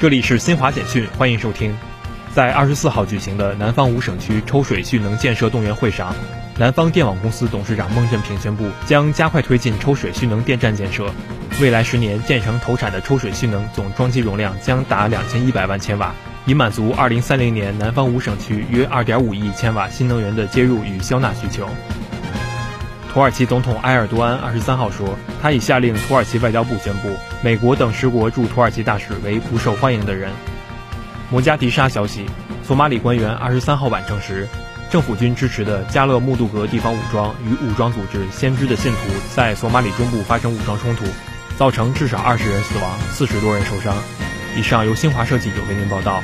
这里是新华简讯，欢迎收听。在二十四号举行的南方五省区抽水蓄能建设动员会上，南方电网公司董事长孟振平宣布，将加快推进抽水蓄能电站建设。未来十年建成投产的抽水蓄能总装机容量将达两千一百万千瓦，以满足二零三零年南方五省区约二点五亿千瓦新能源的接入与消纳需求。土耳其总统埃尔多安二十三号说，他已下令土耳其外交部宣布，美国等十国驻土耳其大使为不受欢迎的人。摩加迪沙消息，索马里官员二十三号晚证实，政府军支持的加勒穆杜格地方武装与武装组织“先知”的信徒在索马里中部发生武装冲突，造成至少二十人死亡，四十多人受伤。以上由新华社记者为您报道。